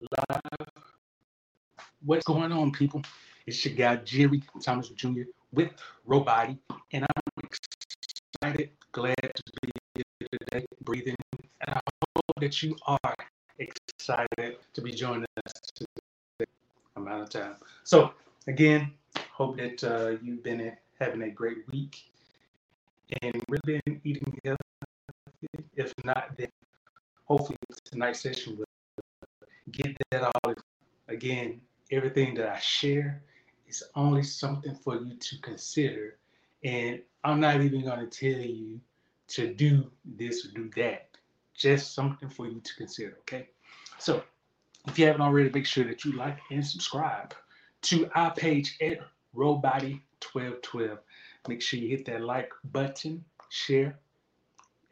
live. What's going on, people? It's your guy Jerry Thomas Jr. with Robody, and I'm excited, glad to be here today, breathing, and I hope that you are excited to be joining us today. I'm out of time. So again, hope that uh, you've been having a great week and really been eating healthy. If not, then hopefully tonight's session will get that all. Again, everything that I share is only something for you to consider. And I'm not even going to tell you to do this or do that. Just something for you to consider, okay? So, if you haven't already, make sure that you like and subscribe to our page at Robody1212. Make sure you hit that like button, share,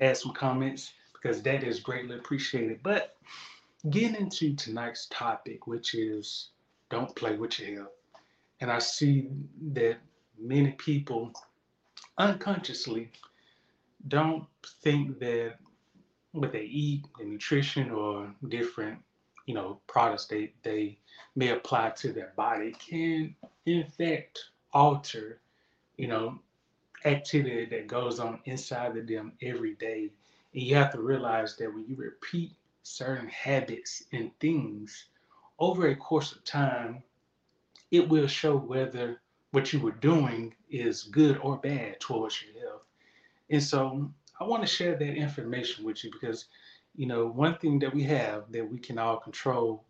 add some comments because that is greatly appreciated. But getting into tonight's topic, which is don't play with your health. And I see that many people unconsciously don't think that what they eat, the nutrition or different, you know, products they, they may apply to their body can in fact alter, you know, activity that goes on inside of them every day. And you have to realize that when you repeat certain habits and things over a course of time, it will show whether what you were doing is good or bad towards your health. And so I want to share that information with you because, you know, one thing that we have that we can all control,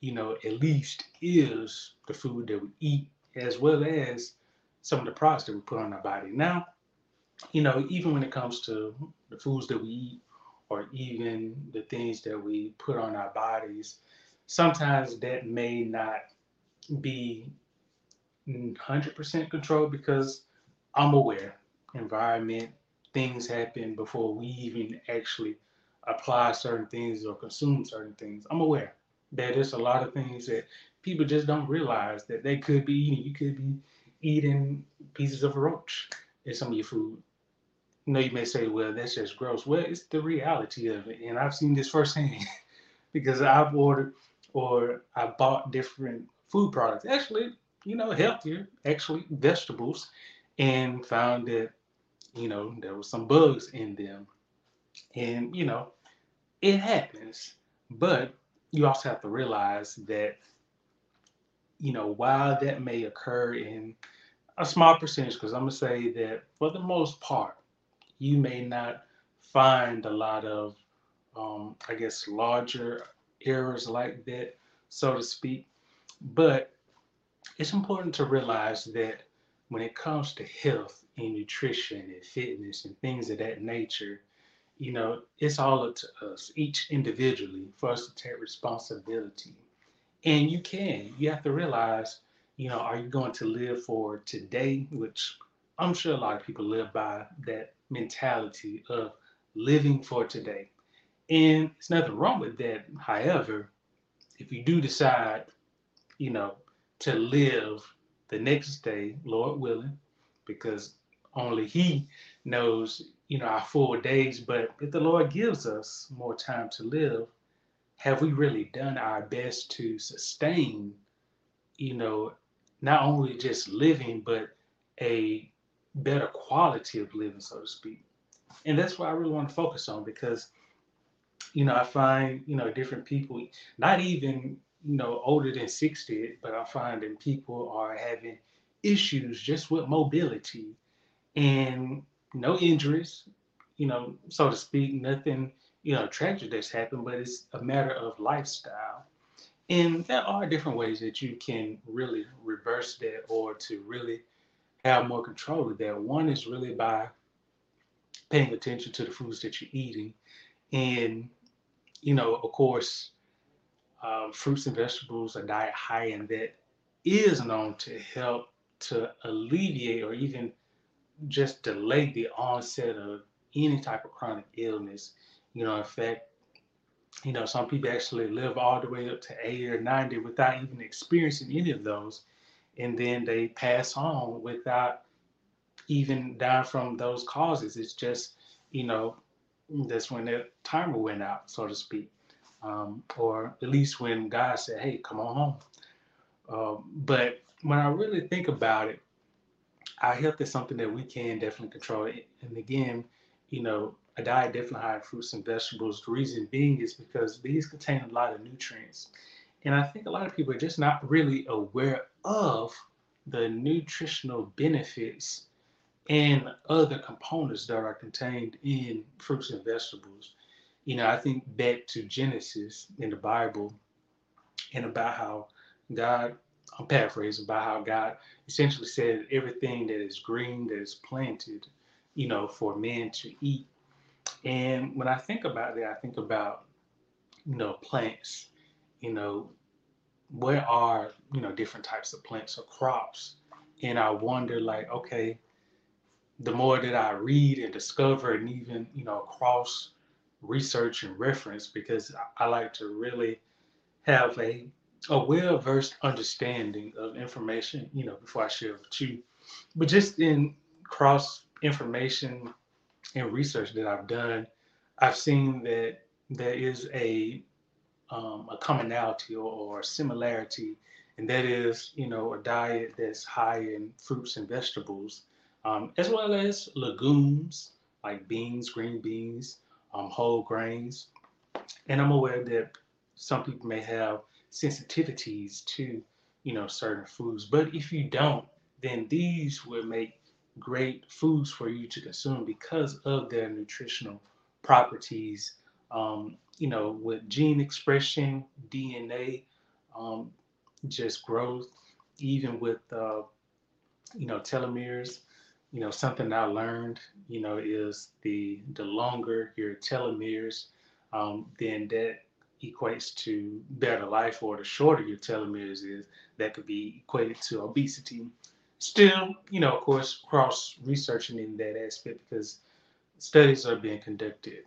you know, at least is the food that we eat, as well as some of the products that we put on our body. Now, you know, even when it comes to the foods that we eat or even the things that we put on our bodies, sometimes that may not be 100% control because I'm aware environment, things happen before we even actually apply certain things or consume certain things. I'm aware that there's a lot of things that people just don't realize that they could be eating. You could be eating pieces of roach in some of your food. Know, you may say, well, that's just gross. Well, it's the reality of it. And I've seen this firsthand because I've ordered or I bought different food products, actually, you know, healthier, actually vegetables, and found that, you know, there was some bugs in them. And, you know, it happens. But you also have to realize that, you know, while that may occur in a small percentage, because I'm going to say that for the most part, you may not find a lot of, um, I guess, larger errors like that, so to speak. But it's important to realize that when it comes to health and nutrition and fitness and things of that nature, you know, it's all up to us, each individually, for us to take responsibility. And you can, you have to realize, you know, are you going to live for today? Which I'm sure a lot of people live by that mentality of living for today. And it's nothing wrong with that. However, if you do decide, you know, to live the next day, Lord willing, because only He knows, you know, our full days. But if the Lord gives us more time to live, have we really done our best to sustain, you know, not only just living, but a better quality of living, so to speak? And that's what I really want to focus on because you know, I find, you know, different people, not even, you know, older than 60, but I find that people are having issues just with mobility and no injuries, you know, so to speak, nothing, you know, tragic that's happened, but it's a matter of lifestyle. And there are different ways that you can really reverse that or to really have more control of that. One is really by paying attention to the foods that you're eating and you know, of course, um, fruits and vegetables, a diet high in that is known to help to alleviate or even just delay the onset of any type of chronic illness. You know, in fact, you know, some people actually live all the way up to 80 or 90 without even experiencing any of those. And then they pass on without even dying from those causes. It's just, you know, that's when the timer went out, so to speak. um, or at least when God said, "Hey, come on home." Um, but when I really think about it, our health is something that we can definitely control. And again, you know, a diet definitely high in fruits and vegetables. The reason being is because these contain a lot of nutrients. And I think a lot of people are just not really aware of the nutritional benefits and other components that are contained in fruits and vegetables. You know, I think back to Genesis in the Bible and about how God, I'm paraphrasing, about how God essentially said everything that is green, that is planted, you know, for man to eat. And when I think about that, I think about, you know, plants, you know, where are, you know, different types of plants or crops? And I wonder, like, okay, the more that I read and discover and even, you know, cross research and reference, because I, like to really have a a well-versed understanding of information, you know, before I share with you. But just in cross information and research that I've done, I've seen that there is a um, a commonality or, or similarity, and that is, you know, a diet that's high in fruits and vegetables, um, as well as legumes like beans, green beans, um, whole grains. And I'm aware that some people may have sensitivities to, you know, certain foods. But if you don't, then these will make great foods for you to consume because of their nutritional properties. Um, you know, with gene expression, DNA, um, just growth, even with, uh, you know, telomeres. You know, something I learned, you know, is the the longer your telomeres, um, then that equates to better life, or the shorter your telomeres is, that could be equated to obesity. Still, you know, of course, cross researching in that aspect because studies are being conducted,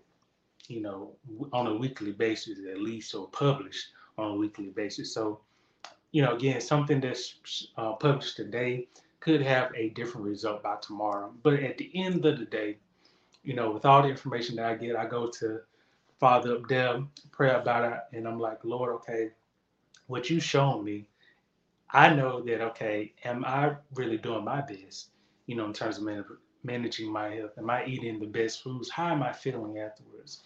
you know, on a weekly basis at least, or published on a weekly basis. So, you know, again, something that's uh, published today could have a different result by tomorrow. But at the end of the day, you know, with all the information that I get, I go to Father there, pray about it, and I'm like, Lord, okay, what you shown me, I know that okay, am I really doing my best? You know, in terms of managing my health, am I eating the best foods? How am I feeling afterwards?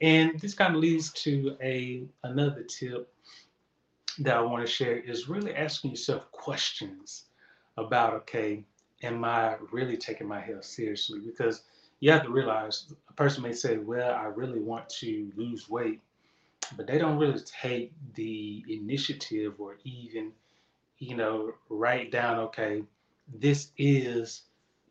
And this kind of leads to a another tip that I want to share is really asking yourself questions about okay, am I really taking my health seriously? Because you have to realize a person may say, Well, I really want to lose weight, but they don't really take the initiative or even, you know, write down, okay, this is,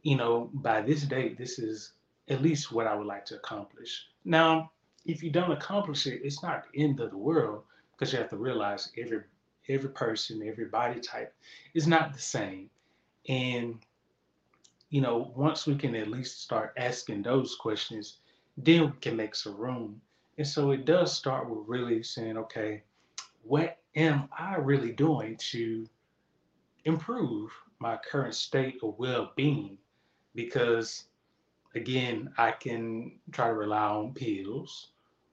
you know, by this date, this is at least what I would like to accomplish. Now, if you don't accomplish it, it's not the end of the world because you have to realize every every person, every body type is not the same. And you know, once we can at least start asking those questions, then we can make some room. And so it does start with really saying, okay, what am I really doing to improve my current state of well being? Because again, I can try to rely on pills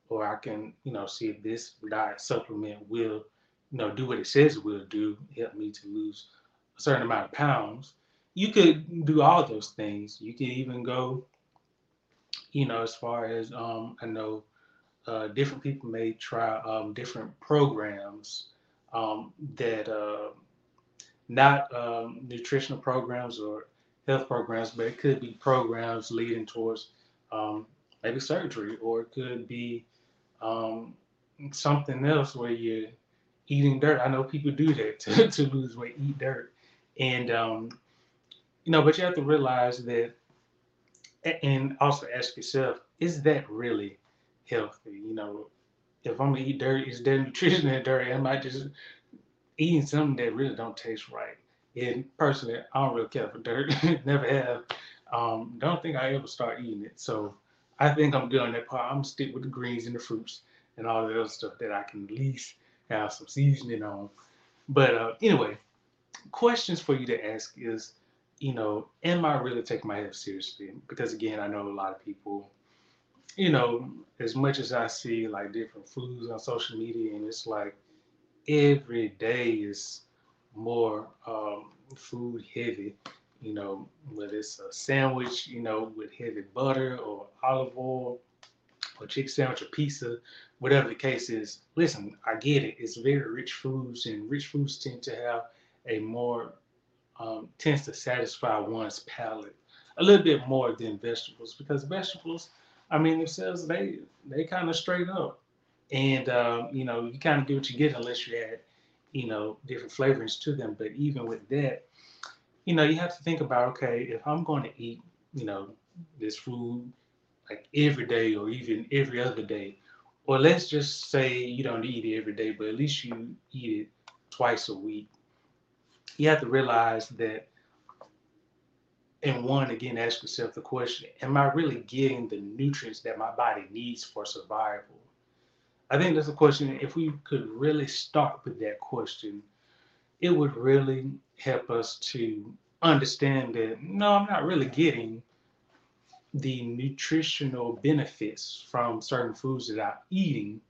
or I can, you know, see if this diet supplement will, you know, do what it says it will do, help me to lose a certain amount of pounds you could do all those things. You could even go, you know, as far as um, I know, uh, different people may try um, different programs um, that uh, not um, nutritional programs or health programs, but it could be programs leading towards um, maybe surgery, or it could be um, something else where you're eating dirt. I know people do that to, to lose weight, eat dirt, and um, you know, but you have to realize that, and also ask yourself, is that really healthy? You know, if I'm gonna eat dirt, is there nutrition in dirt? Am I just eating something that really don't taste right? And personally, I don't really care for dirt. Never have. Um, don't think I ever start eating it. So I think I'm good on that part. I'm stick with the greens and the fruits and all the other stuff that I can at least have some seasoning on. But uh, anyway, questions for you to ask is you know, am I really taking my health seriously? Because again, I know a lot of people, you know, as much as I see like different foods on social media, and it's like every day is more um, food heavy. You know, whether it's a sandwich, you know, with heavy butter or olive oil, or chicken sandwich or pizza, whatever the case is. Listen, I get it. It's very rich foods, and rich foods tend to have a more um, tends to satisfy one's palate a little bit more than vegetables because vegetables, I mean themselves, they they kind of straight up, and um, you know you kind of get what you get unless you add, you know, different flavorings to them. But even with that, you know, you have to think about okay, if I'm going to eat, you know, this food like every day or even every other day, or let's just say you don't eat it every day, but at least you eat it twice a week. You have to realize that and one again ask yourself the question am i really getting the nutrients that my body needs for survival i think that's a question if we could really start with that question it would really help us to understand that no i'm not really getting the nutritional benefits from certain foods that i'm eating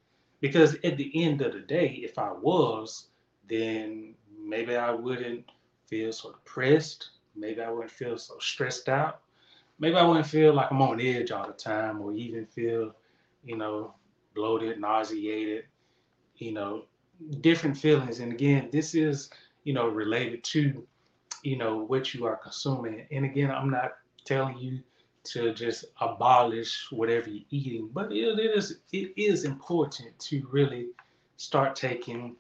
because at the end of the day if i was then maybe i wouldn't feel so depressed Maybe I wouldn't feel so stressed out. Maybe I wouldn't feel like I'm on edge all the time or even feel, you know, bloated, nauseated, you know, different feelings. And again, this is, you know, related to, you know, what you are consuming. And again, I'm not telling you to just abolish whatever you're eating, but it, is it is important to really start taking,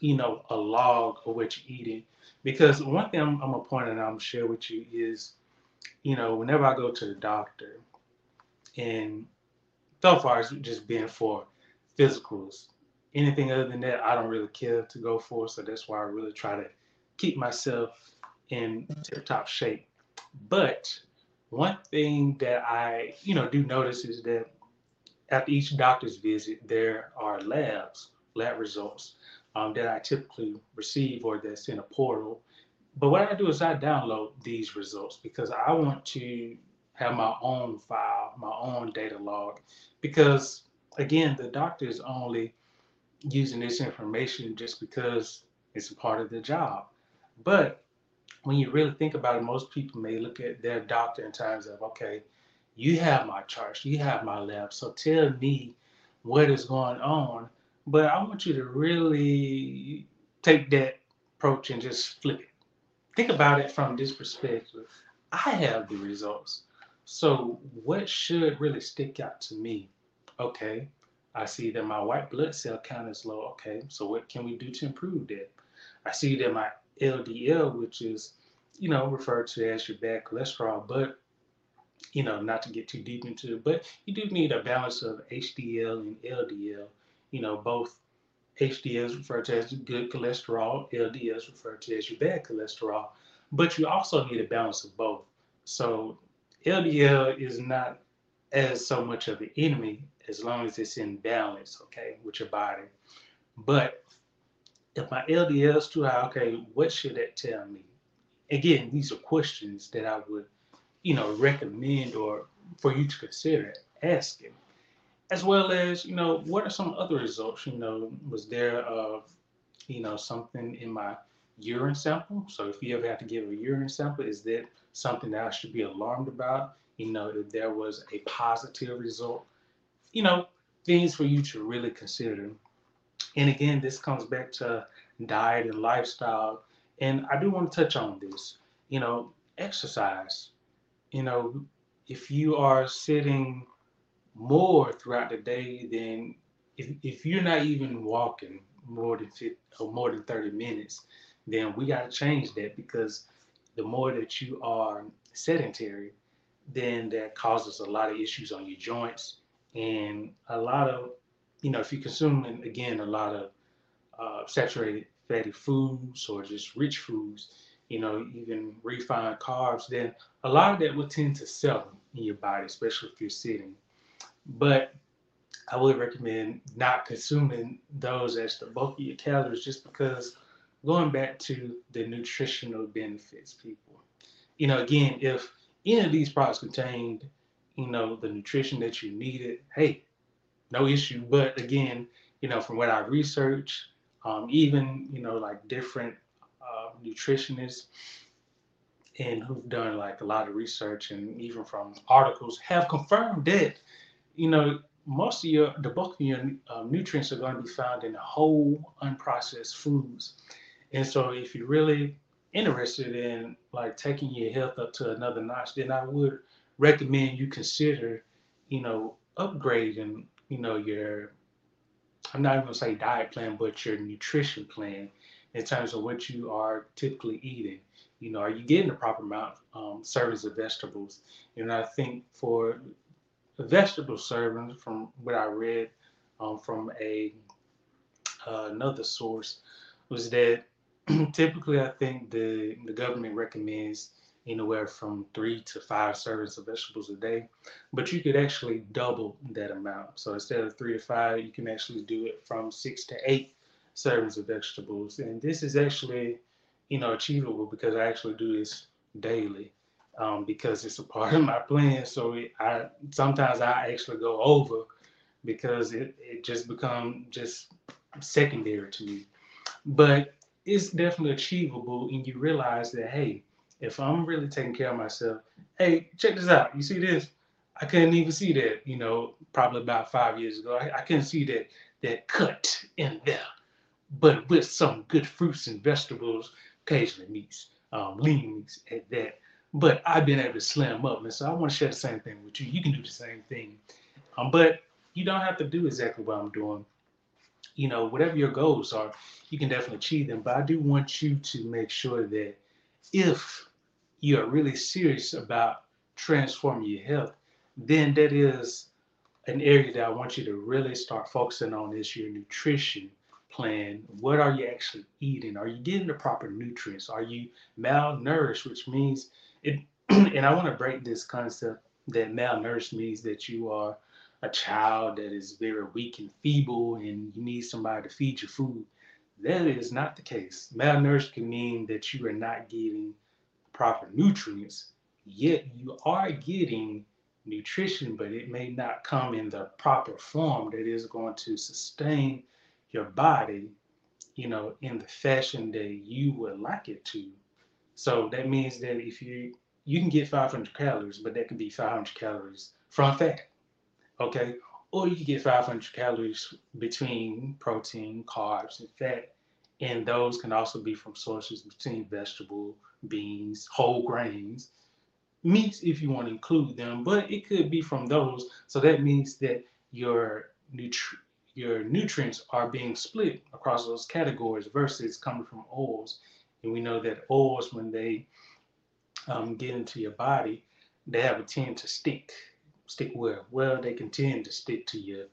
you know, a log of what you're eating because one thing I'm, I'm gonna point out, I'm gonna share with you is, you know, whenever I go to the doctor, and so far it's just been for physicals. Anything other than that, I don't really care to go for. So that's why I really try to keep myself in tip-top shape. But one thing that I, you know, do notice is that after each doctor's visit, there are labs, lab results um, that I typically receive or that's in a portal. But what I do is I download these results because I want to have my own file, my own data log. Because again, the doctor is only using this information just because it's a part of the job. But when you really think about it, most people may look at their doctor in terms of, okay, you have my charts, you have my lab, so tell me what is going on but I want you to really take that approach and just flip it. Think about it from this perspective. I have the results. So, what should really stick out to me? Okay, I see that my white blood cell count is low. Okay, so what can we do to improve that? I see that my LDL, which is, you know, referred to as your bad cholesterol, but, you know, not to get too deep into it, but you do need a balance of HDL and LDL you know, both HDL is referred to as good cholesterol, LDL is referred to as your bad cholesterol, but you also need a balance of both. So LDL is not as so much of the enemy as long as it's in balance, okay, with your body. But if my LDL is too high, okay, what should that tell me? Again, these are questions that I would, you know, recommend or for you to consider asking as well as you know what are some other results you know was there uh you know something in my urine sample. So if you ever have to give a urine sample is that something that i should be alarmed about? You know if there was a positive result. You know things for you to really consider. And again this comes back to diet and lifestyle. And i do want to touch on this. You know exercise. You know if you are sitting more throughout the day than if, if you're not even walking more than 50 or more than 30 minutes, then we got to change that because the more that you are sedentary, then that causes a lot of issues on your joints and a lot of, you know, if you consume again a lot of uh, saturated fatty foods or just rich foods, you know, even refined carbs, then a lot of that will tend to settle in your body, especially if you're sitting. But I would recommend not consuming those as the bulk of your calories just because going back to the nutritional benefits, people. You know, again, if any of these products contained, you know, the nutrition that you needed, hey, no issue. But again, you know, from what I researched, um, even you know, like different uh, nutritionists and who've done like a lot of research and even from articles have confirmed that you know most of your the bulk of your um, nutrients are going to be found in whole unprocessed foods and so if you're really interested in like taking your health up to another notch then i would recommend you consider you know upgrading you know your i'm not even to say diet plan but your nutrition plan in terms of what you are typically eating you know, are you getting the proper amount um, servings of vegetables? And I think for vegetable servings, from what I read um, from a uh, another source, was that typically I think the the government recommends anywhere from three to five servings of vegetables a day, but you could actually double that amount. So instead of three to five, you can actually do it from six to eight servings of vegetables. And this is actually you know, achievable because I actually do this daily um, because it's a part of my plan. So it, I sometimes I actually go over because it, it just become just secondary to me. But it's definitely achievable and you realize that hey, if I'm really taking care of myself, hey, check this out. You see this? I couldn't even see that, you know, probably about five years ago. I, I couldn't see that that cut in there. But with some good fruits and vegetables, occasionally meats, um, lean meats at that. But I've been able to slim up, and so I want to share the same thing with you. You can do the same thing, um, but you don't have to do exactly what I'm doing. You know, whatever your goals are, you can definitely achieve them. But I do want you to make sure that if you are really serious about transforming your health, then that is an area that I want you to really start focusing on is your nutrition plan. What are you actually eating? Are you getting the proper nutrients? Are you malnourished, which means it, and I want to break this concept that malnourished means that you are a child that is very weak and feeble and you need somebody to feed your food. That is not the case. Malnourished can mean that you are not getting proper nutrients, yet you are getting nutrition, but it may not come in the proper form that is going to sustain your body, you know, in the fashion that you would like it to. So that means that if you you can get 500 calories, but that can be 500 calories from fat, okay? Or you can get 500 calories between protein, carbs, and fat, and those can also be from sources between vegetable, beans, whole grains, meats if you want to include them, but it could be from those. So that means that your nutri- your nutrients are being split across those categories versus coming from oils. And we know that oils, when they um, get into your body, they have a tend to stick. Stick where? Well, they can tend to stick to your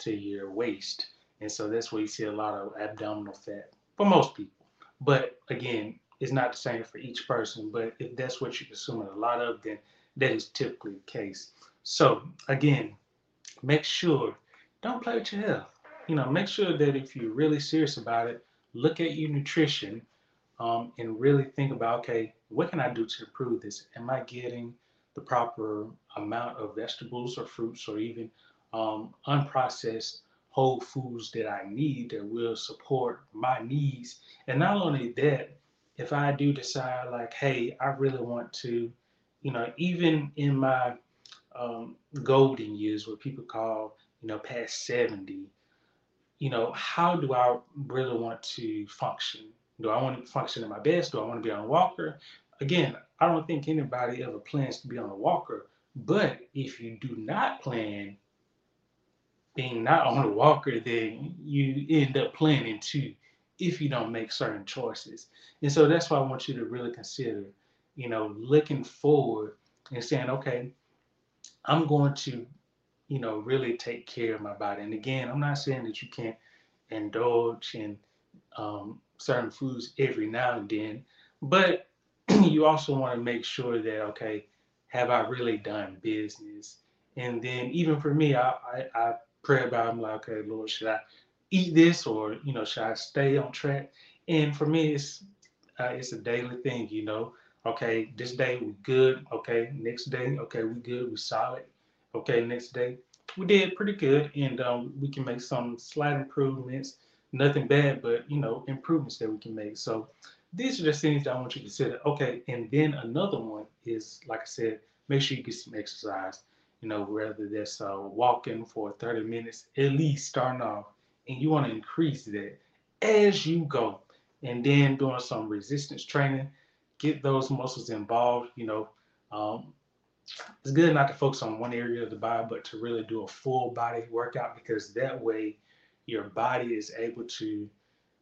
to your waist, and so that's where you see a lot of abdominal fat for most people. But again, it's not the same for each person. But if that's what you're consuming a lot of, then that is typically the case. So again, make sure don't play with your health. You know, make sure that if you're really serious about it, look at your nutrition um, and really think about, okay, what can I do to improve this? Am I getting the proper amount of vegetables or fruits or even um, unprocessed whole foods that I need that will support my needs? And not only that, if I do decide like, hey, I really want to, you know, even in my um, golden years, what people call you know, past 70, you know, how do I really want to function? Do I want to function at my best? Do I want to be on a walker? Again, I don't think anybody ever plans to be on a walker. But if you do not plan being not on a walker, then you end up planning to if you don't make certain choices. And so that's why I want you to really consider, you know, looking forward and saying, okay, I'm going to you know, really take care of my body. And again, I'm not saying that you can't indulge in um, certain foods every now and then, but you also want to make sure that, okay, have I really done business? And then even for me, I, I, I pray about, I'm like, okay, Lord, should I eat this or, you know, should I stay on track? And for me, it's, uh, it's a daily thing, you know, okay, this day we good. Okay. Next day, okay, we good. We solid Okay, next day, we did pretty good, and um, we can make some slight improvements. Nothing bad, but you know, improvements that we can make. So these are the things that I want you to consider. Okay, and then another one is, like I said, make sure you get some exercise. You know, whether that's uh, walking for 30 minutes, at least starting off, and you want to increase that as you go, and then doing some resistance training, get those muscles involved. You know, um, it's good not to focus on one area of the body, but to really do a full body workout because that way your body is able to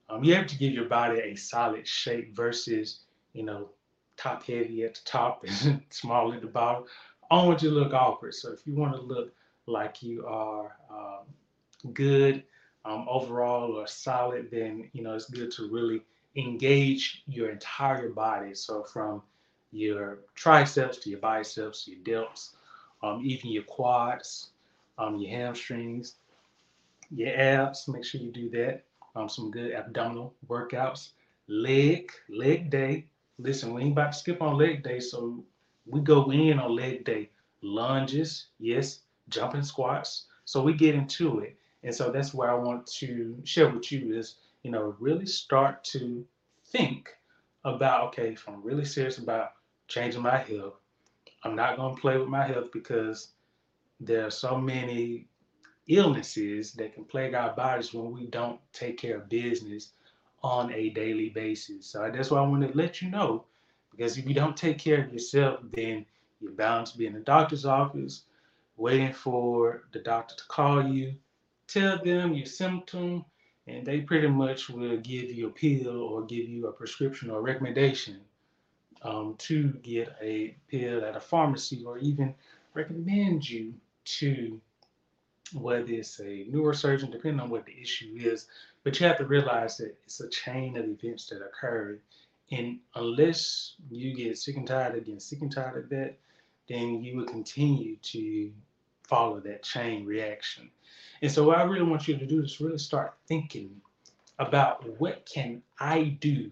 um, you have to give your body a solid shape versus, you know, top heavy at the top and small at the bottom. I don't want you to look awkward. So if you want to look like you are um, good um, overall or solid, then you know it's good to really engage your entire body. So from your triceps to your biceps, your delts, um, even your quads, um, your hamstrings, your abs. Make sure you do that um, some good abdominal workouts. Leg, leg day. Listen, we ain't about to skip on leg day, so we go in on leg day. Lunges, yes, jumping squats. So we get into it. And so that's where I want to share with you is, you know, really start to think about, okay, if I'm really serious about changing my health, I'm not going to play with my health because there are so many illnesses that can plague our bodies when we don't take care of business on a daily basis. So that's why I want to let you know because if you don't take care of yourself, then you're bound to be in the doctor's office waiting for the doctor to call you, tell them your symptom, and they pretty much will give you a pill or give you a prescription or recommendation um, to get a pill at a pharmacy or even recommend you to whether it's a neurosurgeon, depending on what the issue is. But you have to realize that it's a chain of events that occurred. And unless you get sick and tired of getting sick and tired of that, then you will continue to follow that chain reaction. And so what I really want you to do is really start thinking about what can I do,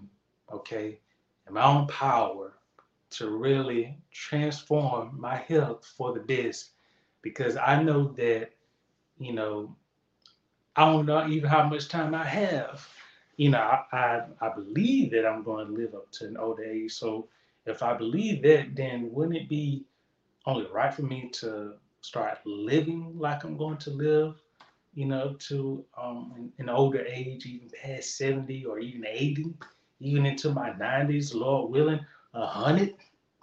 okay, in my own power to really transform my health for the best. Because I know that you know, I don't know even how much time I have. You know, I, I, I believe that I'm going to live up to an older age. So if I believe that, then wouldn't it be only right for me to start living like I'm going to live, you know, to um, an older age, even past 70 or even 80, even into my 90s, Lord willing, 100,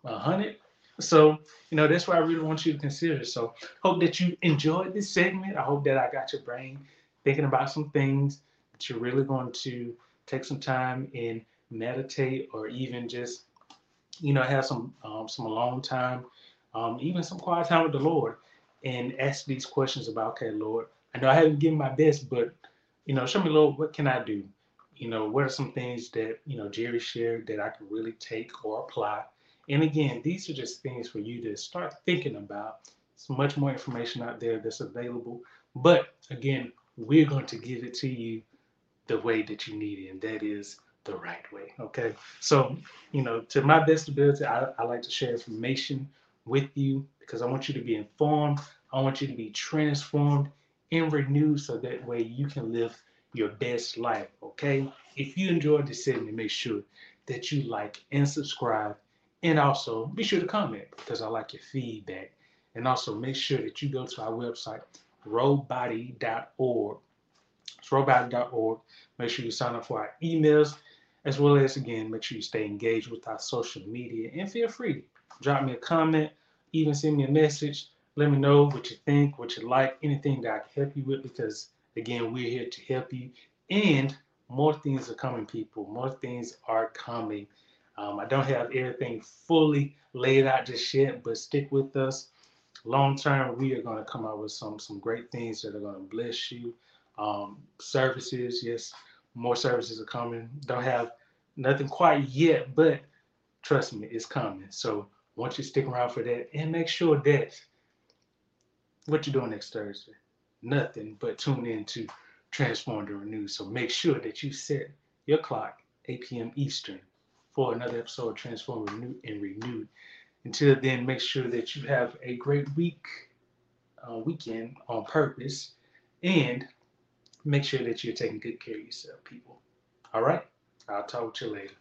100. So, you know, that's what I really want you to consider. So, hope that you enjoyed this segment. I hope that I got your brain thinking about some things that you're really going to take some time and meditate or even just, you know, have some um, some alone time, um, even some quiet time with the Lord and ask these questions about, okay, Lord, I know I haven't given my best, but, you know, show me, Lord, what can I do? You know, what are some things that, you know, Jerry shared that I can really take or apply and again, these are just things for you to start thinking about. There's much more information out there that's available. But again, we're going to give it to you the way that you need it, and that is the right way. Okay. So, you know, to my best ability, I, I like to share information with you because I want you to be informed. I want you to be transformed and renewed so that way you can live your best life. Okay. If you enjoyed this segment, make sure that you like and subscribe and also be sure to comment because I like your feedback. And also make sure that you go to our website, robody.org. It's robody.org. Make sure you sign up for our emails, as well as, again, make sure you stay engaged with our social media. And feel free, drop me a comment, even send me a message. Let me know what you think, what you like, anything that I can help you with, because, again, we're here to help you. And more things are coming, people. More things are coming. Um, I don't have everything fully laid out just yet, but stick with us. Long term, we are going to come out with some some great things that are going to bless you. Um, services, yes, more services are coming. Don't have nothing quite yet, but trust me, it's coming. So want you to stick around for that and make sure that what you're doing next Thursday, nothing but tune in to Transform the Renew. So make sure that you set your clock 8 p.m. Eastern for another episode of Transform Renew and Renewed. Until then, make sure that you have a great week uh, weekend on purpose and make sure that you're taking good care of yourself, people. All right? I'll talk to you later.